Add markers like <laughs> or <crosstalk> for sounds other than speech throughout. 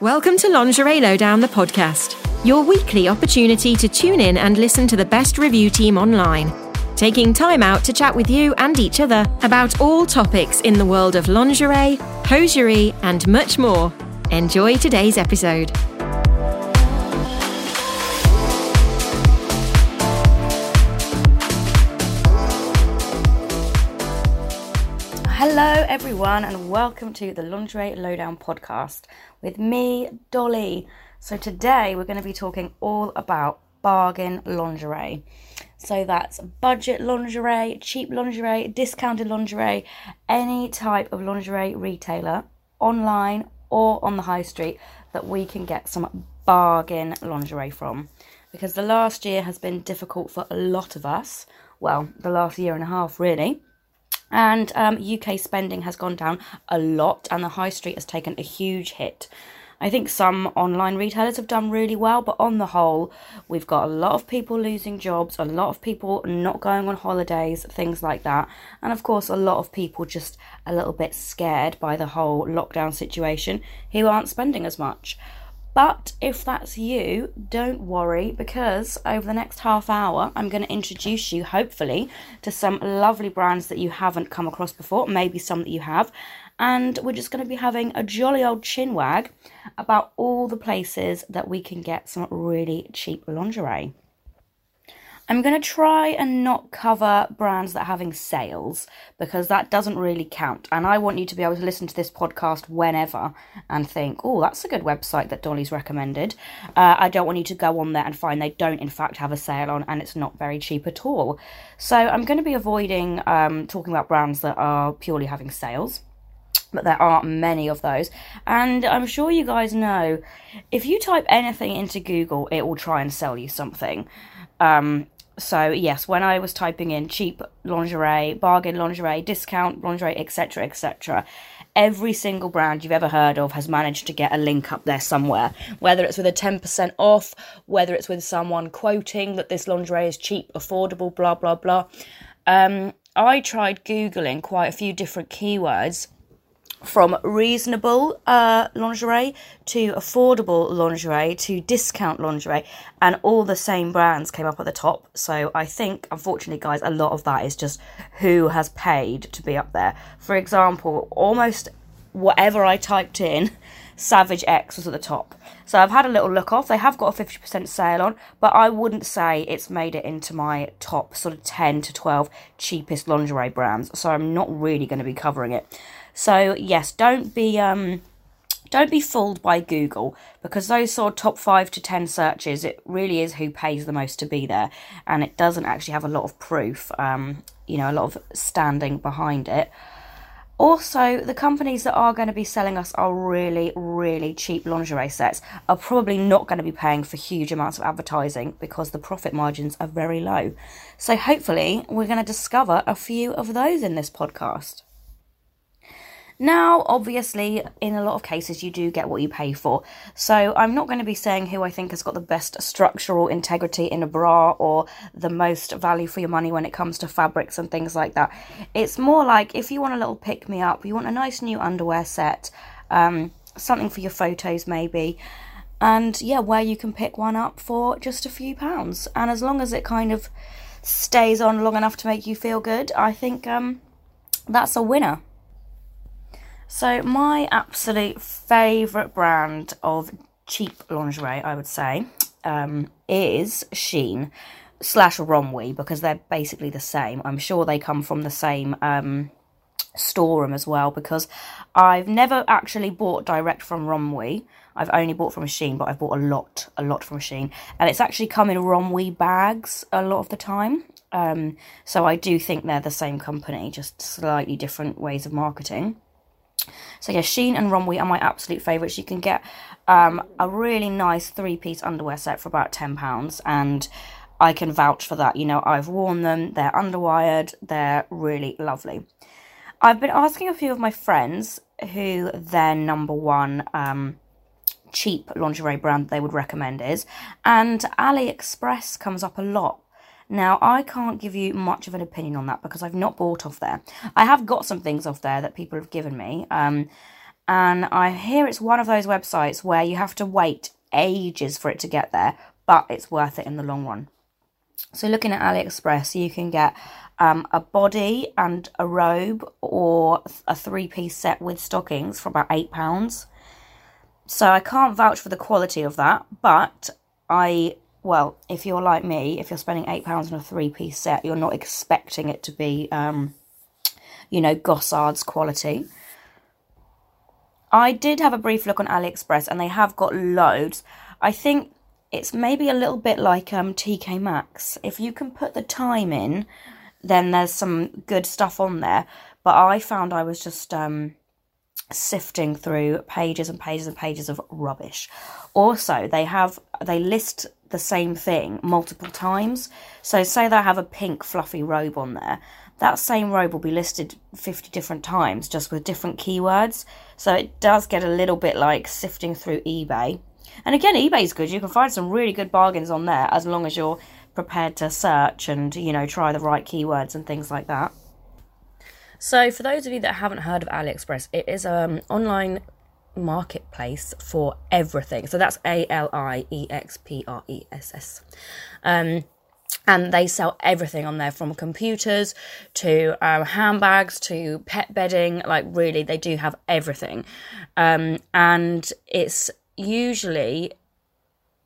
Welcome to Lingerie Lowdown, the podcast, your weekly opportunity to tune in and listen to the best review team online, taking time out to chat with you and each other about all topics in the world of lingerie, hosiery, and much more. Enjoy today's episode. Everyone, and welcome to the Lingerie Lowdown podcast with me, Dolly. So, today we're going to be talking all about bargain lingerie. So, that's budget lingerie, cheap lingerie, discounted lingerie, any type of lingerie retailer, online or on the high street, that we can get some bargain lingerie from. Because the last year has been difficult for a lot of us. Well, the last year and a half, really and um, UK spending has gone down a lot, and the high street has taken a huge hit. I think some online retailers have done really well, but on the whole, we've got a lot of people losing jobs, a lot of people not going on holidays, things like that. And of course, a lot of people just a little bit scared by the whole lockdown situation who aren't spending as much. But if that's you, don't worry because over the next half hour, I'm going to introduce you, hopefully, to some lovely brands that you haven't come across before, maybe some that you have. And we're just going to be having a jolly old chinwag about all the places that we can get some really cheap lingerie. I'm going to try and not cover brands that are having sales because that doesn't really count. And I want you to be able to listen to this podcast whenever and think, oh, that's a good website that Dolly's recommended. Uh, I don't want you to go on there and find they don't, in fact, have a sale on and it's not very cheap at all. So I'm going to be avoiding um, talking about brands that are purely having sales but there are many of those. And I'm sure you guys know if you type anything into Google, it will try and sell you something. Um, so yes, when I was typing in cheap lingerie, bargain lingerie, discount lingerie, etc., etc., every single brand you've ever heard of has managed to get a link up there somewhere. Whether it's with a ten percent off, whether it's with someone quoting that this lingerie is cheap, affordable, blah blah blah. Um, I tried googling quite a few different keywords from reasonable uh, lingerie to affordable lingerie to discount lingerie, and all the same brands came up at the top. So I think, unfortunately, guys, a lot of that is just who has paid to be up there. For example, almost whatever I typed in, Savage X was at the top. So I've had a little look off. They have got a 50% sale on, but I wouldn't say it's made it into my top sort of 10 to 12 cheapest lingerie brands. So I'm not really going to be covering it. So yes, don't be um don't be fooled by Google because those sort of top five to ten searches, it really is who pays the most to be there, and it doesn't actually have a lot of proof, um, you know, a lot of standing behind it. Also, the companies that are going to be selling us our really, really cheap lingerie sets are probably not going to be paying for huge amounts of advertising because the profit margins are very low. So, hopefully, we're going to discover a few of those in this podcast. Now, obviously, in a lot of cases, you do get what you pay for. So, I'm not going to be saying who I think has got the best structural integrity in a bra or the most value for your money when it comes to fabrics and things like that. It's more like if you want a little pick me up, you want a nice new underwear set, um, something for your photos maybe. And yeah, where you can pick one up for just a few pounds. And as long as it kind of stays on long enough to make you feel good, I think um, that's a winner. So, my absolute favourite brand of cheap lingerie, I would say, um, is Shein slash Romwe because they're basically the same. I'm sure they come from the same um, storeroom as well because I've never actually bought direct from Romwe. I've only bought from a Shein, but I've bought a lot, a lot from a Shein. And it's actually come in Romwe bags a lot of the time. Um, so I do think they're the same company, just slightly different ways of marketing. So yeah, Shein and Romwe are my absolute favourites. You can get um, a really nice three-piece underwear set for about £10 and I can vouch for that. You know, I've worn them, they're underwired, they're really lovely. I've been asking a few of my friends who their number one um, cheap lingerie brand they would recommend is, and AliExpress comes up a lot. Now, I can't give you much of an opinion on that because I've not bought off there. I have got some things off there that people have given me. Um, and I hear it's one of those websites where you have to wait ages for it to get there, but it's worth it in the long run. So, looking at AliExpress, you can get um, a body and a robe or a three piece set with stockings for about £8. So, I can't vouch for the quality of that, but I, well, if you're like me, if you're spending £8 on a three piece set, you're not expecting it to be, um, you know, Gossard's quality. I did have a brief look on AliExpress and they have got loads. I think it's maybe a little bit like um, TK Maxx. If you can put the time in, then there's some good stuff on there. But I found I was just um, sifting through pages and pages and pages of rubbish. Also, they have they list the same thing multiple times. So say they have a pink fluffy robe on there that same robe will be listed 50 different times just with different keywords. So it does get a little bit like sifting through eBay. And again, eBay's good. You can find some really good bargains on there as long as you're prepared to search and, you know, try the right keywords and things like that. So, for those of you that haven't heard of AliExpress, it is an online marketplace for everything. So that's A L I E X P R E S S. Um, and they sell everything on there from computers to um, handbags to pet bedding like really they do have everything. Um, and it's usually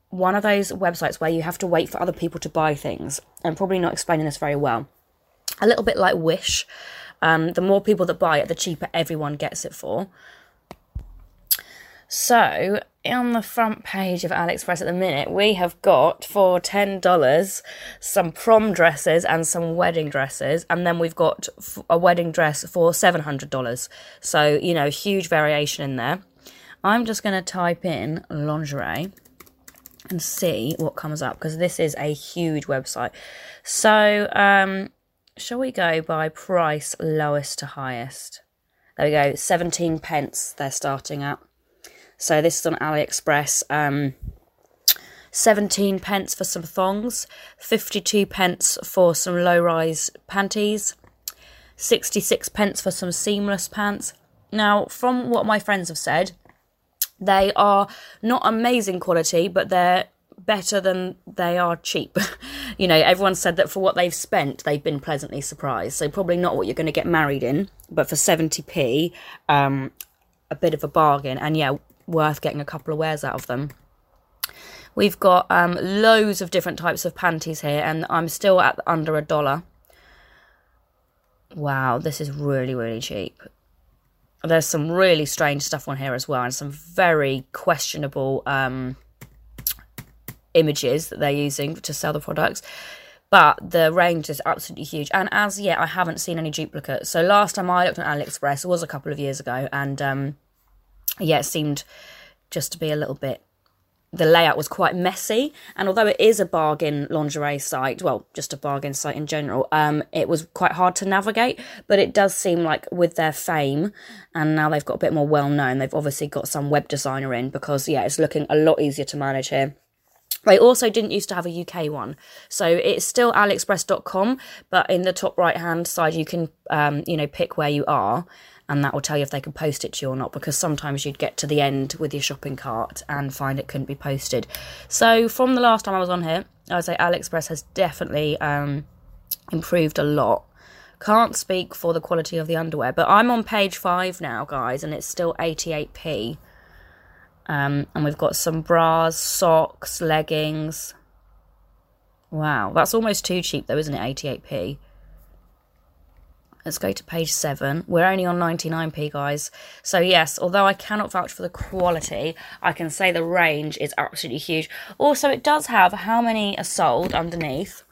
one of those websites where you have to wait for other people to buy things. I'm probably not explaining this very well. A little bit like wish. Um, the more people that buy it the cheaper everyone gets it for so on the front page of AliExpress at the minute, we have got for $10 some prom dresses and some wedding dresses, and then we've got a wedding dress for $700. So, you know, huge variation in there. I'm just going to type in lingerie and see what comes up because this is a huge website. So, um, shall we go by price lowest to highest? There we go, 17 pence they're starting at. So this is on AliExpress. Um, 17 pence for some thongs, 52 pence for some low rise panties, 66 pence for some seamless pants. Now, from what my friends have said, they are not amazing quality, but they're better than they are cheap. <laughs> you know, everyone said that for what they've spent, they've been pleasantly surprised. So, probably not what you're going to get married in, but for 70p, um, a bit of a bargain. And yeah, worth getting a couple of wears out of them. We've got um, loads of different types of panties here, and I'm still at under a dollar. Wow, this is really, really cheap. There's some really strange stuff on here as well, and some very questionable um, images that they're using to sell the products. But the range is absolutely huge, and as yet, I haven't seen any duplicates. So last time I looked on AliExpress was a couple of years ago, and um, yeah, it seemed just to be a little bit the layout was quite messy and although it is a bargain lingerie site well just a bargain site in general um it was quite hard to navigate but it does seem like with their fame and now they've got a bit more well known they've obviously got some web designer in because yeah it's looking a lot easier to manage here. They also didn't used to have a UK one, so it's still AliExpress.com, but in the top right hand side you can, um, you know, pick where you are, and that will tell you if they can post it to you or not because sometimes you'd get to the end with your shopping cart and find it couldn't be posted. So from the last time I was on here, I would say AliExpress has definitely um, improved a lot. Can't speak for the quality of the underwear, but I'm on page five now, guys, and it's still 88p. Um, and we've got some bras, socks, leggings. Wow, that's almost too cheap though, isn't it? 88p. Let's go to page seven. We're only on 99p, guys. So, yes, although I cannot vouch for the quality, I can say the range is absolutely huge. Also, it does have how many are sold underneath.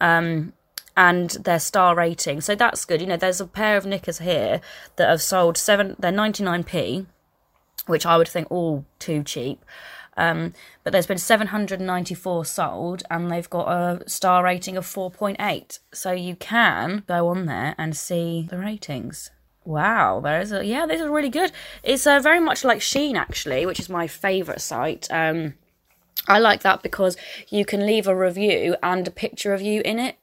Um, and their star rating. So that's good. You know, there's a pair of knickers here that have sold seven, they're 99p, which I would think all too cheap. Um, but there's been 794 sold and they've got a star rating of 4.8. So you can go on there and see the ratings. Wow, there is a yeah, this is really good. It's uh, very much like Shein actually, which is my favourite site. Um, I like that because you can leave a review and a picture of you in it.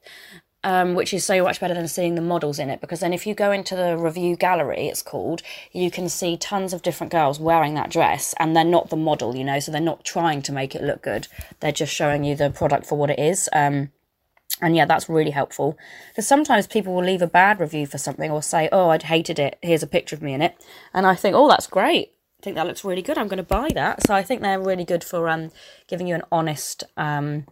Um, which is so much better than seeing the models in it because then if you go into the review gallery, it's called, you can see tons of different girls wearing that dress and they're not the model, you know, so they're not trying to make it look good. They're just showing you the product for what it is. Um, and yeah, that's really helpful because sometimes people will leave a bad review for something or say, "Oh, I'd hated it. Here's a picture of me in it," and I think, "Oh, that's great. I think that looks really good. I'm going to buy that." So I think they're really good for um, giving you an honest, um,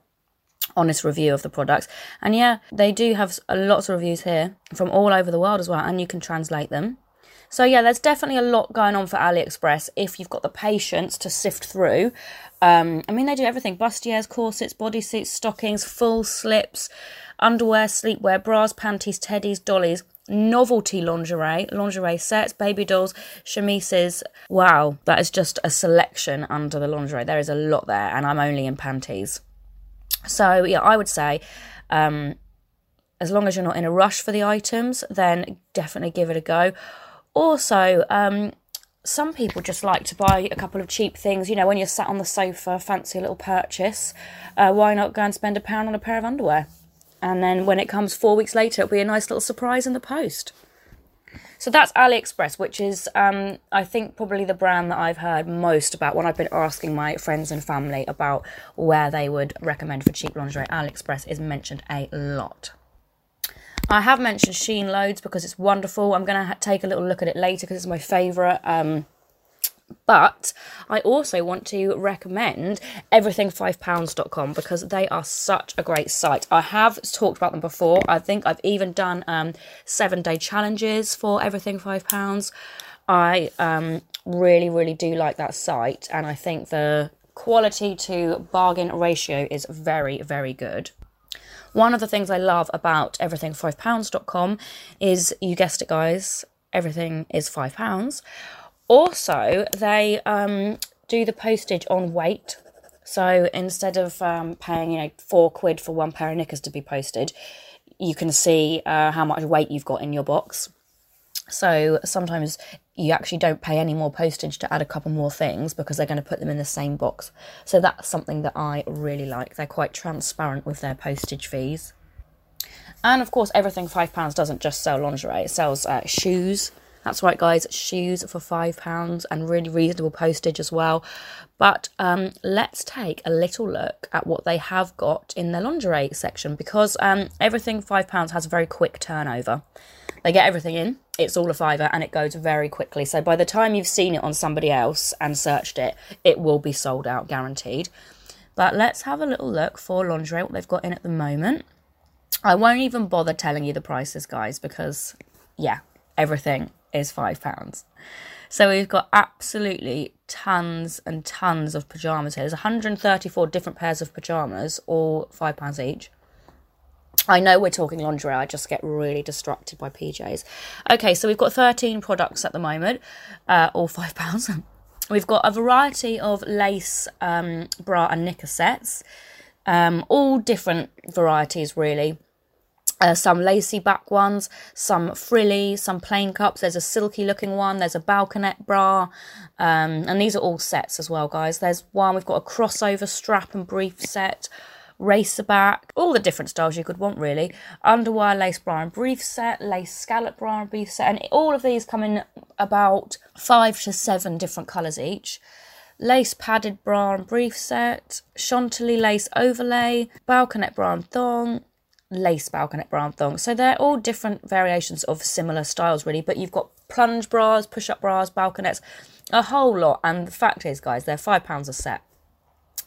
honest review of the products. And yeah, they do have lots of reviews here from all over the world as well, and you can translate them. So yeah, there's definitely a lot going on for AliExpress if you've got the patience to sift through. Um, I mean, they do everything: bustiers, corsets, bodysuits, stockings, full slips, underwear, sleepwear, bras, panties, teddies, dollies, novelty lingerie, lingerie sets, baby dolls, chemises. Wow, that is just a selection under the lingerie. There is a lot there, and I'm only in panties. So yeah, I would say. Um, as long as you're not in a rush for the items, then definitely give it a go. Also, um, some people just like to buy a couple of cheap things. You know, when you're sat on the sofa, fancy a little purchase. Uh, why not go and spend a pound on a pair of underwear? And then when it comes four weeks later, it'll be a nice little surprise in the post. So that's AliExpress, which is, um, I think, probably the brand that I've heard most about when I've been asking my friends and family about where they would recommend for cheap lingerie. AliExpress is mentioned a lot. I have mentioned Shein loads because it's wonderful. I'm going to ha- take a little look at it later because it's my favourite. Um, but I also want to recommend everything5pounds.com because they are such a great site. I have talked about them before. I think I've even done um, seven day challenges for everything five pounds. I um, really, really do like that site, and I think the quality to bargain ratio is very, very good. One of the things I love about everything5pounds.com is you guessed it, guys, everything is five pounds. Also, they um, do the postage on weight. So instead of um, paying, you know, four quid for one pair of knickers to be posted, you can see uh, how much weight you've got in your box. So sometimes you actually don't pay any more postage to add a couple more things because they're going to put them in the same box. So that's something that I really like. They're quite transparent with their postage fees. And of course, everything £5 doesn't just sell lingerie, it sells uh, shoes. That's right, guys, shoes for £5 and really reasonable postage as well. But um, let's take a little look at what they have got in their lingerie section because um, everything £5 has a very quick turnover. They get everything in, it's all a fiver, and it goes very quickly. So by the time you've seen it on somebody else and searched it, it will be sold out, guaranteed. But let's have a little look for lingerie, what they've got in at the moment. I won't even bother telling you the prices, guys, because, yeah, everything is £5. So we've got absolutely tons and tons of pyjamas here. There's 134 different pairs of pyjamas, all £5 each. I know we're talking lingerie, I just get really distracted by PJs. Okay, so we've got 13 products at the moment, uh, all <laughs> £5. We've got a variety of lace um, bra and knicker sets, um, all different varieties really. Uh, some lacy back ones, some frilly, some plain cups. There's a silky looking one. There's a balconette bra, um, and these are all sets as well, guys. There's one we've got a crossover strap and brief set racerback, all the different styles you could want really. Underwire lace bra and brief set, lace scallop bra and brief set, and all of these come in about five to seven different colours each. Lace padded bra and brief set, chantilly lace overlay, balconette bra and thong, lace balconette bra and thong. So they're all different variations of similar styles, really. But you've got plunge bras, push up bras, balconettes, a whole lot. And the fact is, guys, they're five pounds a set.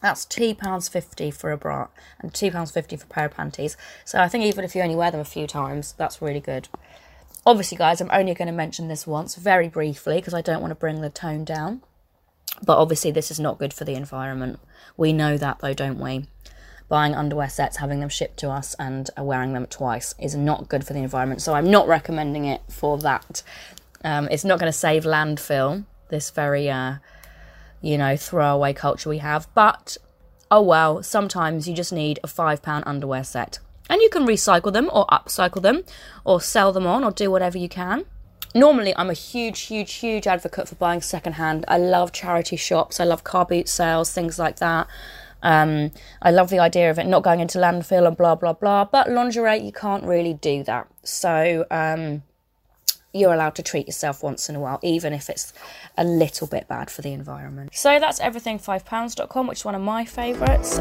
That's £2.50 for a bra and £2.50 for a pair of panties. So I think even if you only wear them a few times, that's really good. Obviously, guys, I'm only going to mention this once very briefly because I don't want to bring the tone down. But obviously, this is not good for the environment. We know that, though, don't we? Buying underwear sets, having them shipped to us, and wearing them twice is not good for the environment. So I'm not recommending it for that. Um, it's not going to save landfill, this very uh, you know, throwaway culture we have. But oh well, sometimes you just need a £5 underwear set. And you can recycle them or upcycle them or sell them on or do whatever you can. Normally, I'm a huge, huge, huge advocate for buying secondhand. I love charity shops, I love car boot sales, things like that. Um, I love the idea of it not going into landfill and blah blah blah. But lingerie, you can't really do that. So um, you're allowed to treat yourself once in a while, even if it's a little bit bad for the environment. So that's everything fivepounds.com, which is one of my favourites.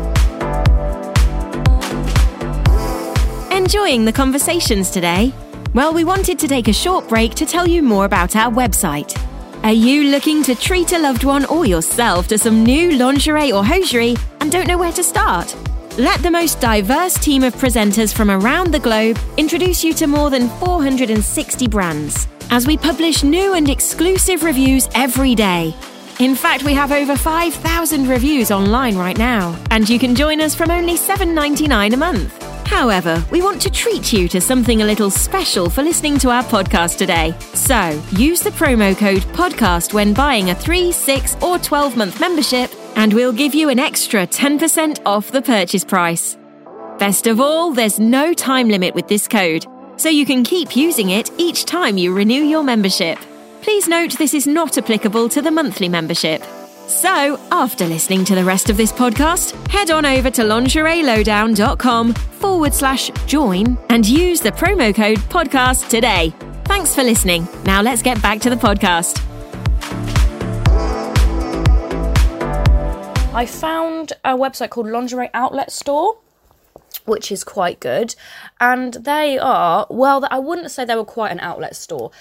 Enjoying the conversations today? Well, we wanted to take a short break to tell you more about our website. Are you looking to treat a loved one or yourself to some new lingerie or hosiery and don't know where to start? Let the most diverse team of presenters from around the globe introduce you to more than 460 brands as we publish new and exclusive reviews every day. In fact, we have over 5,000 reviews online right now, and you can join us from only $7.99 a month. However, we want to treat you to something a little special for listening to our podcast today. So, use the promo code PODCAST when buying a 3, 6, or 12 month membership, and we'll give you an extra 10% off the purchase price. Best of all, there's no time limit with this code, so you can keep using it each time you renew your membership. Please note this is not applicable to the monthly membership. So, after listening to the rest of this podcast, head on over to lingerielowdown.com forward slash join and use the promo code podcast today. Thanks for listening. Now let's get back to the podcast. I found a website called Lingerie Outlet Store which is quite good. And they are, well, I wouldn't say they were quite an outlet store.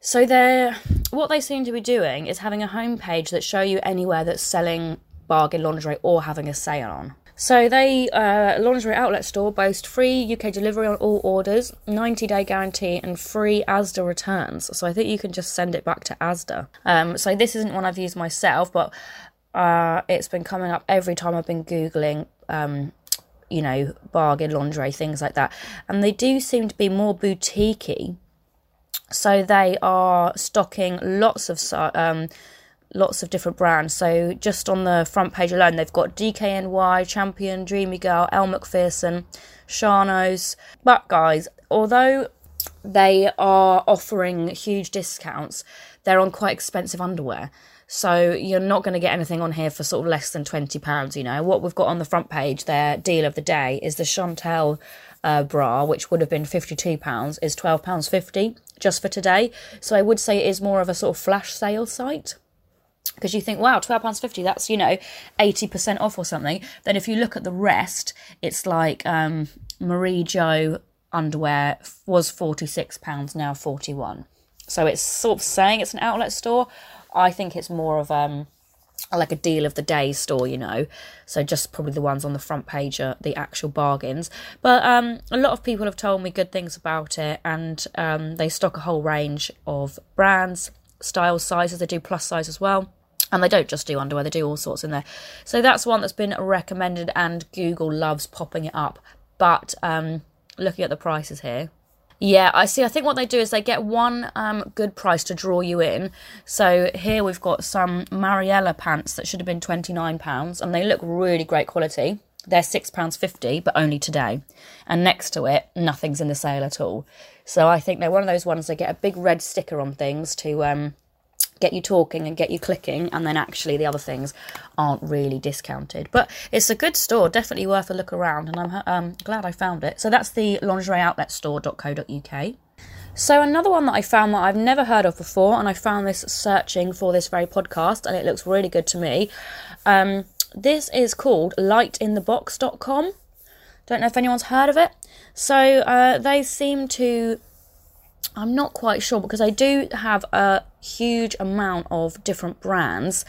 So they're what they seem to be doing is having a homepage that show you anywhere that's selling bargain lingerie or having a sale on. So they uh, lingerie outlet store boast free UK delivery on all orders, 90 day guarantee, and free ASDA returns. So I think you can just send it back to ASDA. Um, so this isn't one I've used myself, but uh, it's been coming up every time I've been googling. Um, you know, bargain lingerie, things like that. And they do seem to be more boutiquey so they are stocking lots of um, lots of different brands. So just on the front page alone, they've got DKNY, Champion, Dreamy Girl, Elle Macpherson, Charnos. But guys, although they are offering huge discounts, they're on quite expensive underwear. So you're not going to get anything on here for sort of less than twenty pounds. You know what we've got on the front page. Their deal of the day is the Chantelle uh, bra, which would have been fifty two pounds, is twelve pounds fifty just for today. So I would say it is more of a sort of flash sale site because you think, wow, £12.50, that's, you know, 80% off or something. Then if you look at the rest, it's like um, Marie Jo underwear was £46, now 41 So it's sort of saying it's an outlet store. I think it's more of um, like a deal of the day store, you know. So just probably the ones on the front page are the actual bargains. But um, a lot of people have told me good things about it, and um, they stock a whole range of brands, styles, sizes. They do plus size as well. And they don't just do underwear, they do all sorts in there. So that's one that's been recommended, and Google loves popping it up. But um, looking at the prices here, yeah, I see. I think what they do is they get one um, good price to draw you in. So here we've got some Mariella pants that should have been £29 and they look really great quality. They're £6.50, but only today. And next to it, nothing's in the sale at all. So I think they're one of those ones that get a big red sticker on things to um, get you talking and get you clicking, and then actually the other things aren't really discounted. But it's a good store, definitely worth a look around, and I'm um, glad I found it. So that's the lingerieoutletstore.co.uk. So another one that I found that I've never heard of before, and I found this searching for this very podcast, and it looks really good to me. Um, this is called lightinthebox.com. Don't know if anyone's heard of it. So uh, they seem to I'm not quite sure because I do have a huge amount of different brands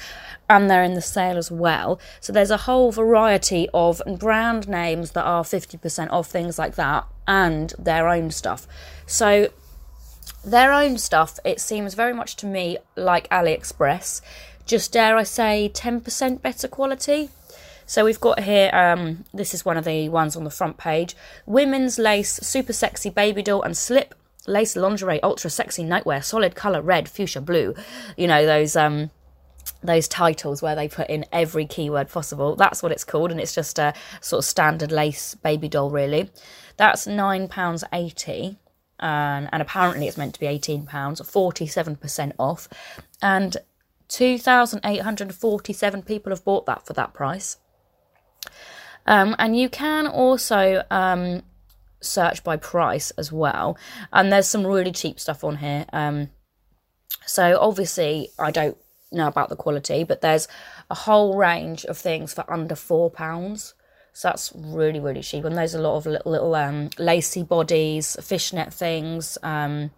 and they're in the sale as well. So there's a whole variety of brand names that are 50% off, things like that, and their own stuff. So their own stuff, it seems very much to me like AliExpress, just dare I say 10% better quality. So we've got here, um, this is one of the ones on the front page women's lace, super sexy baby doll, and slip lace lingerie, ultra sexy nightwear, solid color red, fuchsia blue. You know, those um those titles where they put in every keyword possible. That's what it's called, and it's just a sort of standard lace baby doll, really. That's nine pounds eighty, and and apparently it's meant to be eighteen pounds, forty seven percent off, and two thousand eight hundred forty seven people have bought that for that price. Um, and you can also um, search by price as well. And there's some really cheap stuff on here. Um, so obviously, I don't know about the quality, but there's a whole range of things for under four pounds. So that's really, really cheap. And there's a lot of little, little um, lacy bodies, fishnet things, um,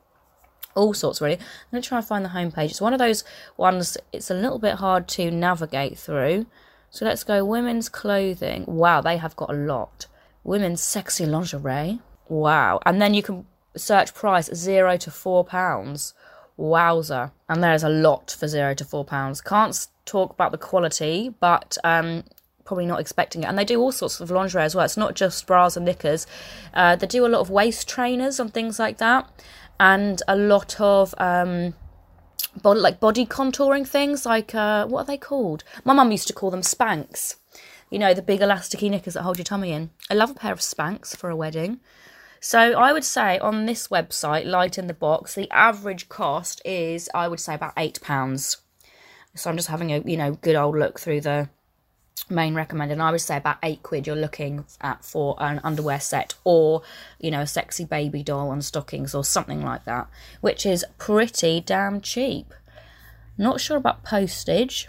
all sorts really. I'm to try and find the homepage. It's one of those ones, it's a little bit hard to navigate through. So let's go women's clothing. Wow, they have got a lot. Women's sexy lingerie. Wow. And then you can search price zero to four pounds. Wowzer. And there's a lot for zero to four pounds. Can't talk about the quality, but um, probably not expecting it. And they do all sorts of lingerie as well. It's not just bras and knickers. Uh, they do a lot of waist trainers and things like that, and a lot of um, body, like body contouring things. Like uh, what are they called? My mum used to call them Spanx. You know, the big elasticy knickers that hold your tummy in. I love a pair of Spanx for a wedding. So I would say on this website, Light in the Box, the average cost is I would say about eight pounds. So I'm just having a you know good old look through the main recommended and i would say about eight quid you're looking at for an underwear set or you know a sexy baby doll and stockings or something like that which is pretty damn cheap not sure about postage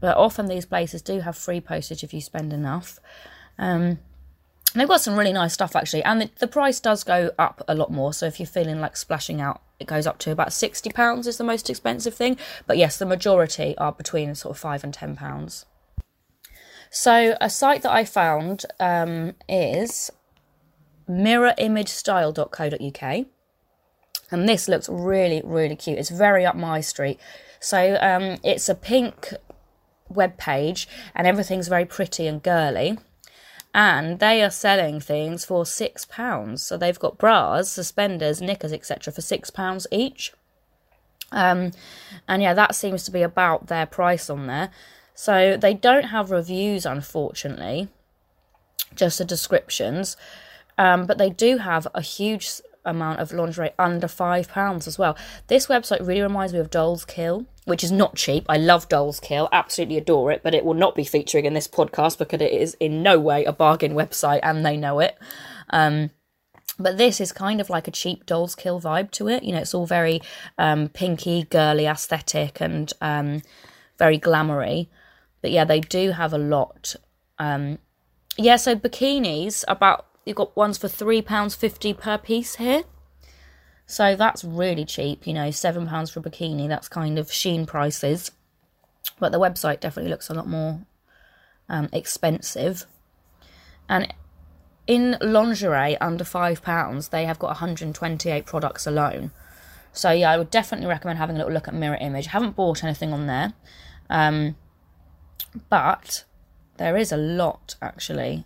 but often these places do have free postage if you spend enough um, they've got some really nice stuff actually and the, the price does go up a lot more so if you're feeling like splashing out it goes up to about 60 pounds is the most expensive thing but yes the majority are between sort of 5 and 10 pounds so a site that I found um, is mirrorimagestyle.co.uk. And this looks really, really cute. It's very up my street. So um, it's a pink web page and everything's very pretty and girly. And they are selling things for six pounds. So they've got bras, suspenders, knickers, etc. for six pounds each. Um, and yeah, that seems to be about their price on there. So they don't have reviews, unfortunately, just the descriptions. Um, but they do have a huge amount of lingerie under five pounds as well. This website really reminds me of Dolls Kill, which is not cheap. I love Dolls Kill, absolutely adore it, but it will not be featuring in this podcast because it is in no way a bargain website and they know it. Um, but this is kind of like a cheap Dolls Kill vibe to it. You know, it's all very um, pinky, girly aesthetic and um, very glamoury. But yeah, they do have a lot. Um, yeah, so bikinis about you've got ones for three pounds fifty per piece here. So that's really cheap, you know, seven pounds for a bikini. That's kind of Shein prices, but the website definitely looks a lot more um, expensive. And in lingerie under five pounds, they have got 128 products alone. So yeah, I would definitely recommend having a little look at Mirror Image. I haven't bought anything on there. Um, but there is a lot actually.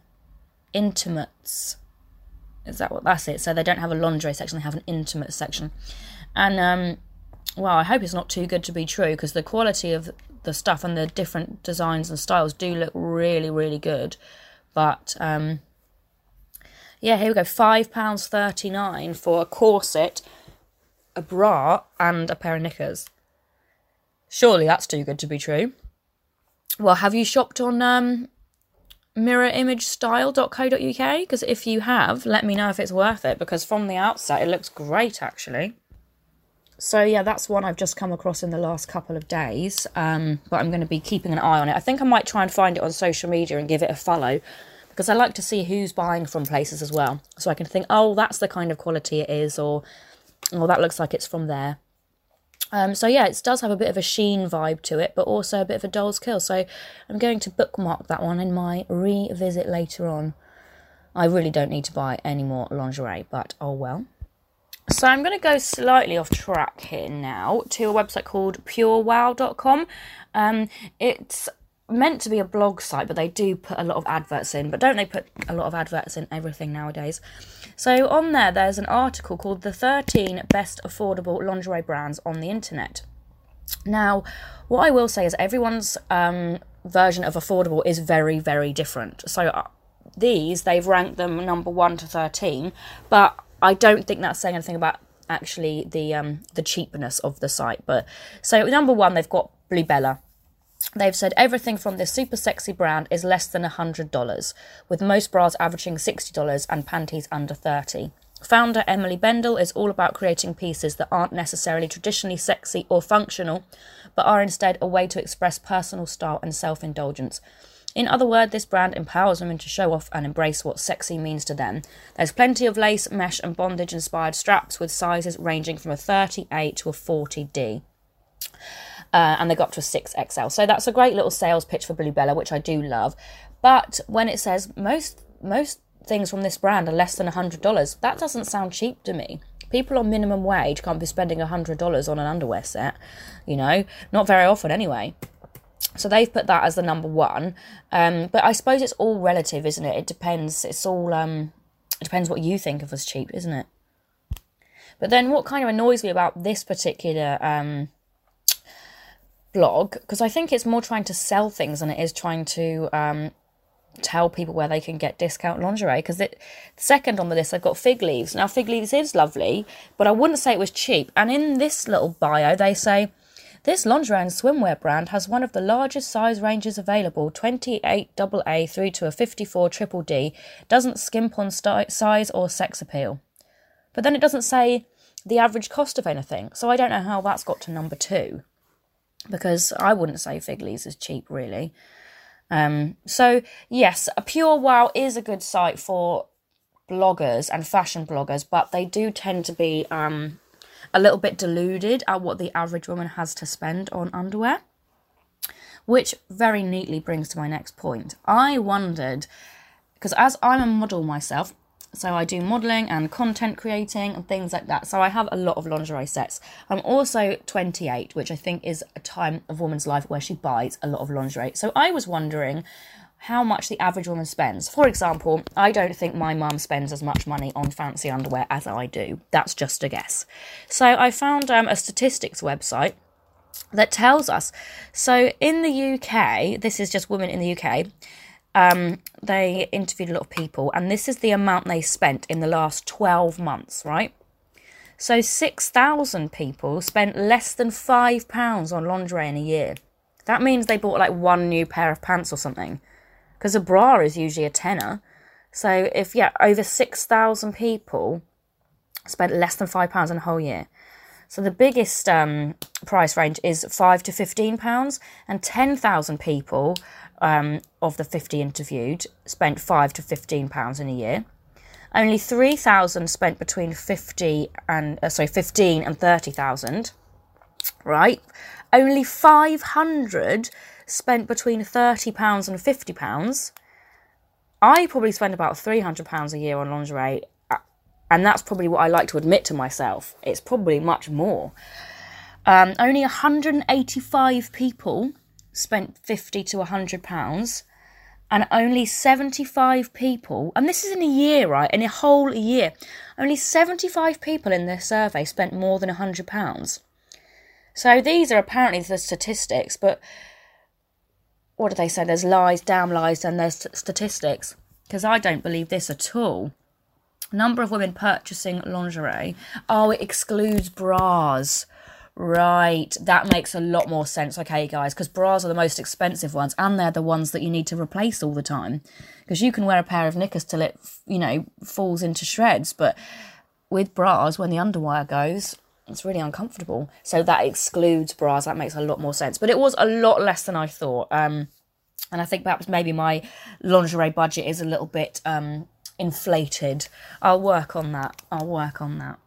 Intimates. Is that what that's it? So they don't have a lingerie section, they have an intimate section. And um well, I hope it's not too good to be true because the quality of the stuff and the different designs and styles do look really, really good. But um yeah, here we go. Five pounds thirty nine for a corset, a bra, and a pair of knickers. Surely that's too good to be true. Well, have you shopped on um, mirrorimagestyle.co.uk? Because if you have, let me know if it's worth it because from the outset it looks great actually. So yeah, that's one I've just come across in the last couple of days. Um, but I'm going to be keeping an eye on it. I think I might try and find it on social media and give it a follow because I like to see who's buying from places as well, so I can think, oh, that's the kind of quality it is, or oh, that looks like it's from there. Um, so yeah, it does have a bit of a Shein vibe to it, but also a bit of a Dolls Kill. So I'm going to bookmark that one in my revisit later on. I really don't need to buy any more lingerie, but oh well. So I'm going to go slightly off track here now to a website called purewow.com. Um, it's meant to be a blog site, but they do put a lot of adverts in. But don't they put a lot of adverts in everything nowadays? So on there, there's an article called The 13 Best Affordable Lingerie Brands on the Internet. Now, what I will say is everyone's um, version of affordable is very, very different. So uh, these, they've ranked them number 1 to 13, but I don't think that's saying anything about actually the um, the cheapness of the site. But so number one, they've got Bluebella They've said everything from this super sexy brand is less than $100, with most bras averaging $60 and panties under 30. Founder Emily Bendell is all about creating pieces that aren't necessarily traditionally sexy or functional, but are instead a way to express personal style and self indulgence. In other words, this brand empowers women to show off and embrace what sexy means to them. There's plenty of lace, mesh, and bondage inspired straps with sizes ranging from a 38 to a 40D. Uh, and they got to a 6XL. So that's a great little sales pitch for Bluebella, which I do love. But when it says most most things from this brand are less than $100, that doesn't sound cheap to me. People on minimum wage can't be spending $100 on an underwear set, you know, not very often anyway. So they've put that as the number one. Um, but I suppose it's all relative, isn't it? It depends. It's all um, it depends what you think of as cheap, isn't it? But then what kind of annoys me about this particular um, blog, because I think it's more trying to sell things than it is trying to um, tell people where they can get discount lingerie. Because it second on the list, I've got Fig Leaves. Now, Fig Leaves is lovely, but I wouldn't say it was cheap. And in this little bio, they say this lingerie and swimwear brand has one of the largest size ranges available 28 AA through to a 54 triple D, doesn't skimp on st- size or sex appeal. But then it doesn't say the average cost of anything, so I don't know how that's got to number two. Because I wouldn't say Fig Leaves is cheap, really. Um, so, yes, a Pure Wow is a good site for bloggers and fashion bloggers, but they do tend to be um, a little bit deluded at what the average woman has to spend on underwear. Which very neatly brings to my next point. I wondered, because as I'm a model myself, so I do modelling and content creating and things like that. So I have a lot of lingerie sets. I'm also 28, which I think is a time of woman's life where she buys a lot of lingerie. So I was wondering how much the average woman spends. For example, I don't think my mum spends as much money on fancy underwear as I do. That's just a guess. So I found um, a statistics website that tells us. So in the UK, this is just women in the UK. Um, they interviewed a lot of people, and this is the amount they spent in the last 12 months, right? So 6,000 people spent less than £5 on lingerie in a year. That means they bought like one new pair of pants or something because a bra is usually a tenner. So if yeah, over six thousand people spent less than five pounds in a whole year. So the biggest um, price range is five to fifteen pounds, and ten thousand people um, of the fifty interviewed spent five to fifteen pounds in a year. Only three thousand spent between fifty and uh, sorry fifteen and thirty thousand. Right, only five hundred spent between £30 and £50. I probably spend about £300 a year on lingerie, uh, and that's probably what I like to admit to myself. It's probably much more. Um, only 185 people spent 50 to 100 pounds and only 75 people and this is in a year right in a whole year only 75 people in this survey spent more than 100 pounds so these are apparently the statistics but what do they say? There's lies, damn lies, and there's statistics. Because I don't believe this at all. Number of women purchasing lingerie. Oh, it excludes bras. Right, that makes a lot more sense. Okay, guys, because bras are the most expensive ones, and they're the ones that you need to replace all the time. Because you can wear a pair of knickers till it, you know, falls into shreds, but with bras, when the underwire goes, it's really uncomfortable. So that excludes bras. That makes a lot more sense. But it was a lot less than I thought. Um, and I think perhaps maybe my lingerie budget is a little bit um, inflated. I'll work on that. I'll work on that.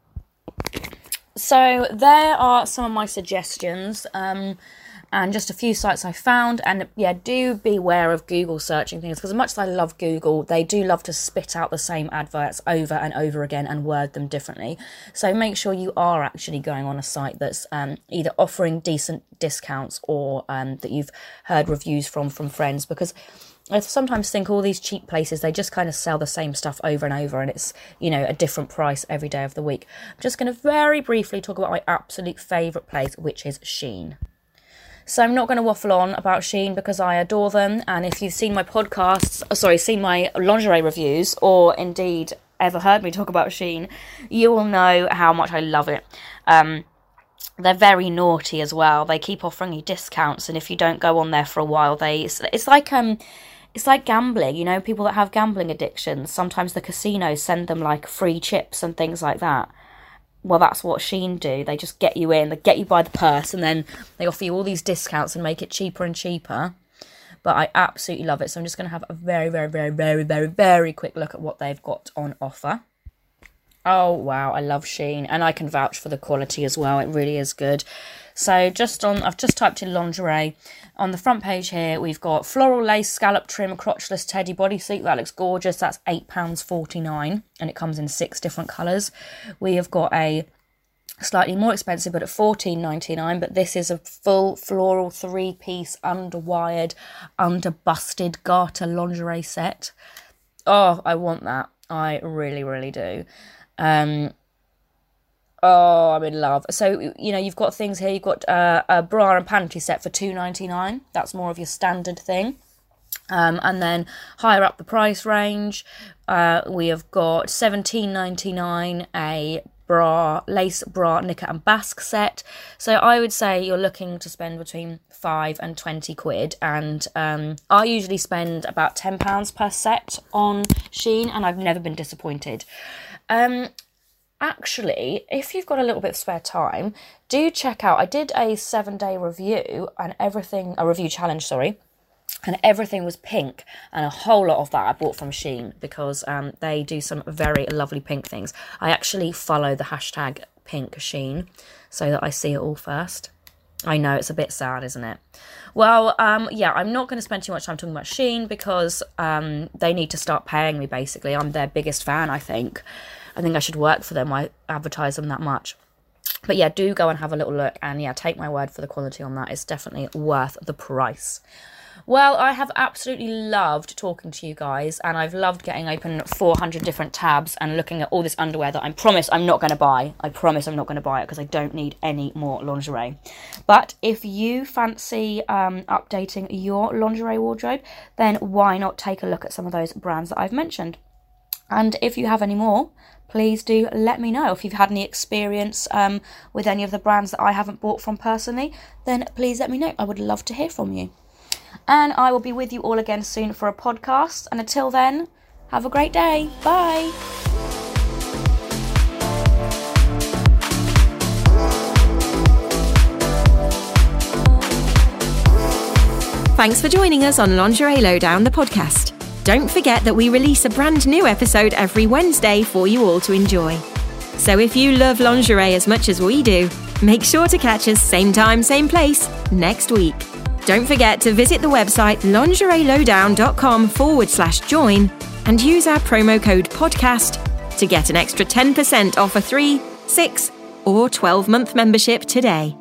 So there are some of my suggestions. Um, and just a few sites I found. And yeah, do beware of Google searching things because, as much as I love Google, they do love to spit out the same adverts over and over again and word them differently. So make sure you are actually going on a site that's um, either offering decent discounts or um, that you've heard reviews from from friends because. I sometimes think all these cheap places they just kind of sell the same stuff over and over and it's you know a different price every day of the week. I'm just going to very briefly talk about my absolute favorite place which is Shein. So I'm not going to waffle on about Shein because I adore them. And if you've seen my podcasts, uh, sorry, seen my lingerie reviews, or indeed ever heard me talk about Shein, you will know how much I love it. Um, they're very naughty as well. They keep offering you discounts, and if you don't go on there for a while, they it's, it's like um it's like gambling, you know, people that have gambling addictions. Sometimes the casinos send them like free chips and things like that. Well, that's what Shein do. They just get you in, they get you by the purse, and then they offer you all these discounts and make it cheaper and cheaper. But I absolutely love it. So I'm just going to have a very, very, very, very, very, very quick look at what they've got on offer. Oh wow, I love Shein. and I can vouch for the quality as well. It really is good. So just on, I've just typed in lingerie. On the front page here, we've got floral lace scallop trim crotchless teddy bodysuit. That looks gorgeous. That's eight pounds forty nine, and it comes in six different colours. We have got a slightly more expensive, but at fourteen ninety nine. But this is a full floral three piece underwired, under busted garter lingerie set. Oh, I want that. I really, really do. Um, oh, I'm in love. So you know, you've got things here. You've got uh, a bra and panty set for two ninety nine. That's more of your standard thing. Um, and then higher up the price range, uh, we have got seventeen ninety nine a bra, lace bra, knicker and basque set. So I would say you're looking to spend between five and twenty quid. And um, I usually spend about ten pounds per set on Shein, and I've never been disappointed. Um, actually, if you've got a little bit of spare time, do check out. I did a seven day review and everything, a review challenge, sorry, and everything was pink, and a whole lot of that I bought from Shein because um, they do some very lovely pink things. I actually follow the hashtag pink Shein so that I see it all first. I know it's a bit sad, isn't it? Well, um, yeah, I'm not going to spend too much time talking about Shein because um, they need to start paying me. Basically, I'm their biggest fan. I think. I think I should work for them. I advertise them that much. But yeah, do go and have a little look, and yeah, take my word for the quality on that. It's definitely worth the price. Well, I have absolutely loved talking to you guys, and I've loved getting open 400 different tabs and looking at all this underwear that I promise I'm not going to buy. I promise I'm not going to buy it because I don't need any more lingerie. But if you fancy um, updating your lingerie wardrobe, then why not take a look at some of those brands that I've mentioned? And if you have any more, please do let me know. If you've had any experience um, with any of the brands that I haven't bought from personally, then please let me know. I would love to hear from you. And I will be with you all again soon for a podcast. And until then, have a great day. Bye. Thanks for joining us on Lingerie Lowdown, the podcast. Don't forget that we release a brand new episode every Wednesday for you all to enjoy. So if you love lingerie as much as we do, make sure to catch us same time, same place next week. Don't forget to visit the website lingerielowdown.com forward slash join and use our promo code podcast to get an extra 10% off a three, six, or 12 month membership today.